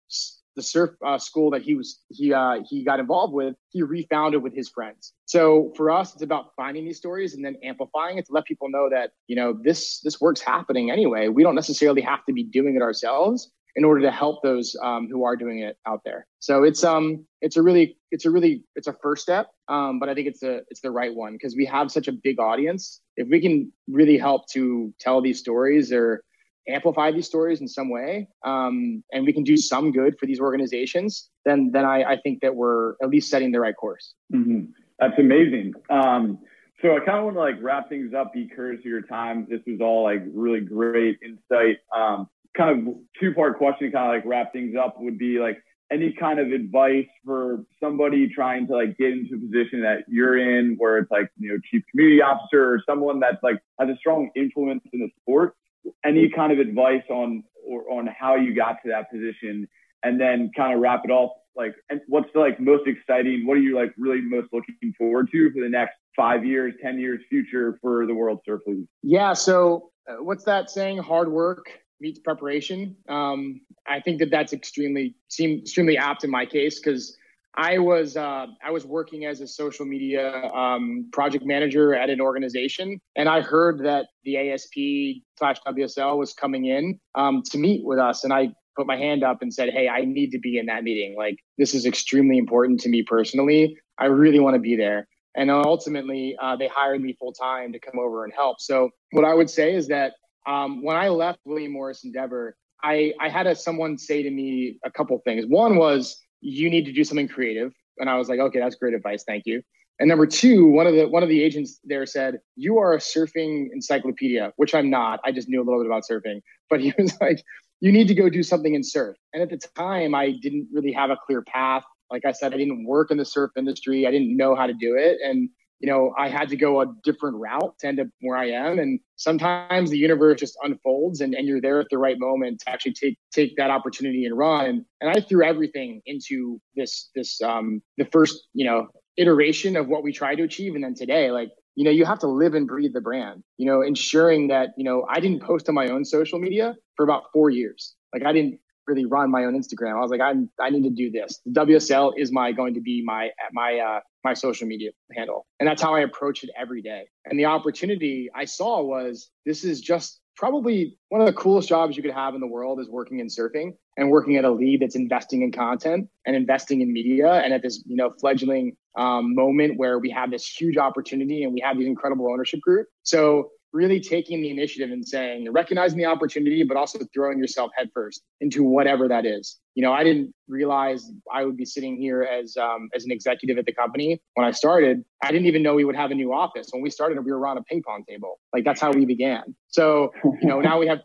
the surf uh, school that he was he uh, he got involved with. He refounded with his friends. So for us, it's about finding these stories and then amplifying it to let people know that you know this this work's happening anyway. We don't necessarily have to be doing it ourselves in order to help those um, who are doing it out there. So it's um it's a really it's a really it's a first step, um, but I think it's a it's the right one because we have such a big audience. If we can really help to tell these stories or amplify these stories in some way, um, and we can do some good for these organizations, then then I, I think that we're at least setting the right course. Mm-hmm. That's amazing. Um, so I kind of want to like wrap things up. Be courteous of your time. This was all like really great insight. Um, kind of two part question, kind of like wrap things up, would be like any kind of advice for somebody trying to like get into a position that you're in, where it's like you know chief community officer or someone that's like has a strong influence in the sport. Any kind of advice on or on how you got to that position, and then kind of wrap it off. Like, and what's the like most exciting? What are you like really most looking forward to for the next five years, ten years, future for the World Surf League? Yeah. So, uh, what's that saying? Hard work meets preparation. Um, I think that that's extremely extremely apt in my case because I was uh, I was working as a social media um, project manager at an organization, and I heard that the ASP slash WSL was coming in um, to meet with us, and I put my hand up and said, "Hey, I need to be in that meeting. Like this is extremely important to me personally. I really want to be there." And ultimately, uh, they hired me full time to come over and help. So what I would say is that um, when I left William Morris Endeavor, I, I had a, someone say to me a couple things. One was, you need to do something creative. And I was like, okay, that's great advice. Thank you. And number two, one of the one of the agents there said, "You are a surfing encyclopedia," which I'm not. I just knew a little bit about surfing. But he [LAUGHS] was like, "You need to go do something in surf." And at the time, I didn't really have a clear path. Like I said, I didn't work in the surf industry. I didn't know how to do it, and you know, I had to go a different route to end up where I am. And sometimes the universe just unfolds and, and you're there at the right moment to actually take take that opportunity and run. And and I threw everything into this this um the first, you know, iteration of what we tried to achieve. And then today, like, you know, you have to live and breathe the brand, you know, ensuring that, you know, I didn't post on my own social media for about four years. Like I didn't really run my own Instagram. I was like, I I need to do this. The WSL is my going to be my my uh my social media handle, and that's how I approach it every day. And the opportunity I saw was this is just probably one of the coolest jobs you could have in the world is working in surfing and working at a lead that's investing in content and investing in media and at this you know fledgling um, moment where we have this huge opportunity and we have these incredible ownership group so really taking the initiative and saying, recognizing the opportunity, but also throwing yourself headfirst into whatever that is. You know, I didn't realize I would be sitting here as um, as an executive at the company when I started. I didn't even know we would have a new office. When we started, we were around a ping pong table. Like that's how we began. So, you know, now we have.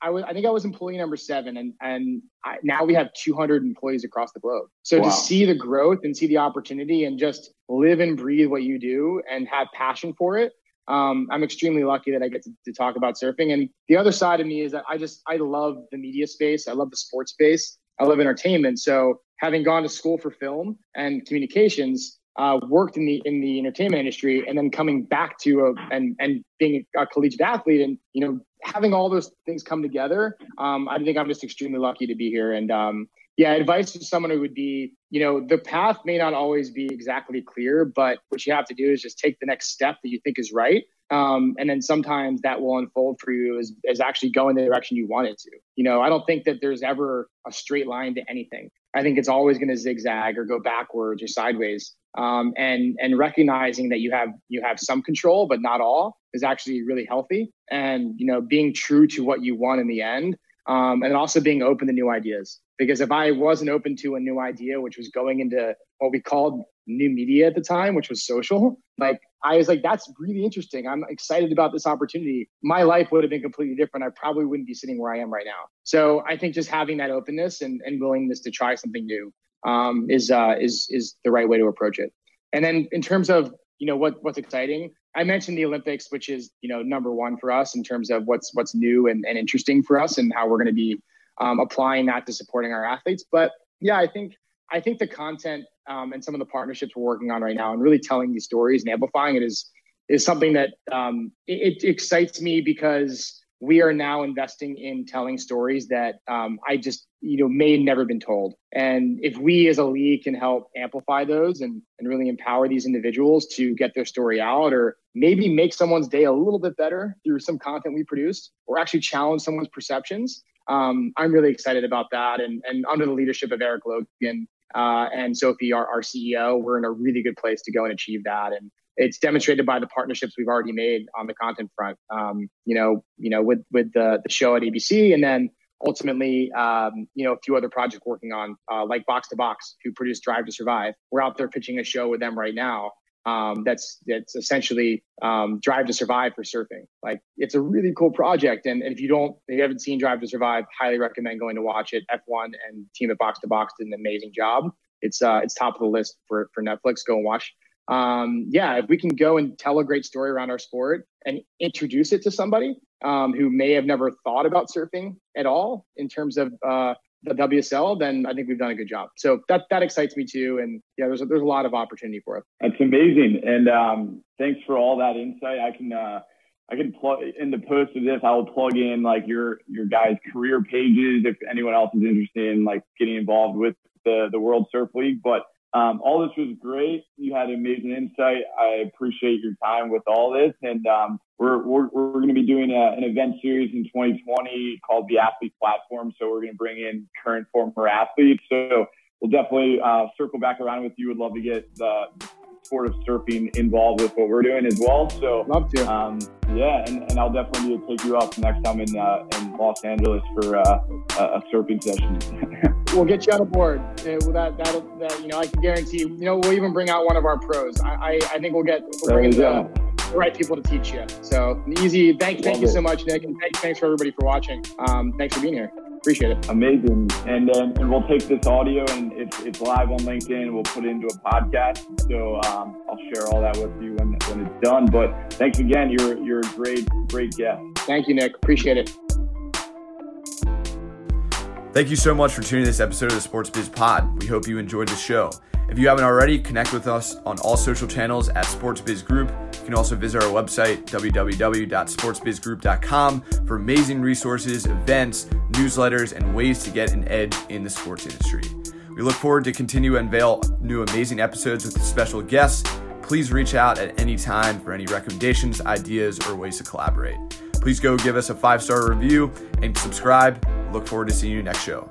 I was. I think I was employee number seven, and and I, now we have 200 employees across the globe. So wow. to see the growth and see the opportunity and just live and breathe what you do and have passion for it um, I'm extremely lucky that I get to, to, talk about surfing. And the other side of me is that I just I love the media space. I love the sports space. I love entertainment. So having gone to school for film and communications, uh, worked in the in the entertainment industry, and then coming back to a, and and being a collegiate athlete, and you know having all those things come together, um, I think I'm just extremely lucky to be here. And um, yeah, advice to someone who would be, you know, the path may not always be exactly clear, but what you have to do is just take the next step that you think is right. Um, and then sometimes that will unfold for you as, as actually going the direction you want it to. You know, I don't think that there's ever a straight line to anything. I think it's always going to zigzag or go backwards or sideways. Um, and and recognizing that you have you have some control, but not all, is actually really healthy. And you know, being true to what you want in the end um, and also being open to new ideas. Because if I wasn't open to a new idea, which was going into what we called new media at the time, which was social, like I was like, that's really interesting. I'm excited about this opportunity. My life would have been completely different. I probably wouldn't be sitting where I am right now. So I think just having that openness and, and willingness to try something new um, is uh, is is the right way to approach it. And then in terms of you know what what's exciting, I mentioned the Olympics, which is you know number one for us in terms of what's what's new and, and interesting for us and how we're going to be um, applying that to supporting our athletes. But yeah, I think I think the content um, and some of the partnerships we're working on right now and really telling these stories and amplifying it is is something that um, it, it, excites me because we are now investing in telling stories that um, I just you know may never been told. And if we as a league can help amplify those and and really empower these individuals to get their story out, or maybe make someone's day a little bit better through some content we produce, or actually challenge someone's perceptions. Um, I'm really excited about that. And and under the leadership of Erik Logan uh, and Sophie, our, our CEO, we're in a really good place to go and achieve that. And it's demonstrated by the partnerships we've already made on the content front. Um, you know, you know, with with the the show at ABC, and then ultimately, um, you know, a few other projects working on, uh, like Box to Box, who produced Drive to Survive. We're out there pitching a show with them right now. Um, that's that's essentially um, Drive to Survive for surfing. Like it's a really cool project, and, and if you don't, if you haven't seen Drive to Survive, highly recommend going to watch it. F1 and team at Box to Box did an amazing job. It's uh, it's top of the list for for Netflix. Go and watch um, yeah, if we can go and tell a great story around our sport and introduce it to somebody um, who may have never thought about surfing at all in terms of uh, the WSL, then I think we've done a good job. So that that excites me too. And yeah, there's a, there's a lot of opportunity for us. That's amazing. And um, thanks for all that insight. I can uh, I can plug in the post of this. I will plug in like your your guys' career pages if anyone else is interested in like getting involved with the the World Surf League. But um, all this was great. You had amazing insight. I appreciate your time with all this. And um, we're, we're, we're going to be doing a, an event series in 2020 called the Athlete Platform. So we're going to bring in current former athletes. So we'll definitely uh, circle back around with you. Would love to get the sport of surfing involved with what we're doing as well. So love to. Um, yeah, and, and I'll definitely take you up next time in uh, in Los Angeles for uh, a surfing session. [LAUGHS] we'll get you on a board. Uh, that, that, that, you know, I can guarantee. You know, we'll even bring out one of our pros. I, I, I think we'll get we'll bring the, the, right people to teach you. So easy. Thank, thank you so much, Nick, and thank, thanks for everybody for watching. Um, thanks for being here. Appreciate it. Amazing. And then and we'll take this audio and it's, it's live on LinkedIn. We'll put it into a podcast. So um, I'll share all that with you when, when it's done. But thanks again. You're you're a great great guest. Thank you, Nick. Appreciate it. Thank you so much for tuning in this episode of the Sports Biz Pod. We hope you enjoyed the show. If you haven't already, connect with us on all social channels at Sports Biz Group. You can also visit our website, www.sportsbizgroup.com, for amazing resources, events, newsletters, and ways to get an edge in the sports industry. We look forward to continue to unveil new amazing episodes with special guests. Please reach out at any time for any recommendations, ideas, or ways to collaborate. Please go give us a five star review and subscribe. Look forward to seeing you next show.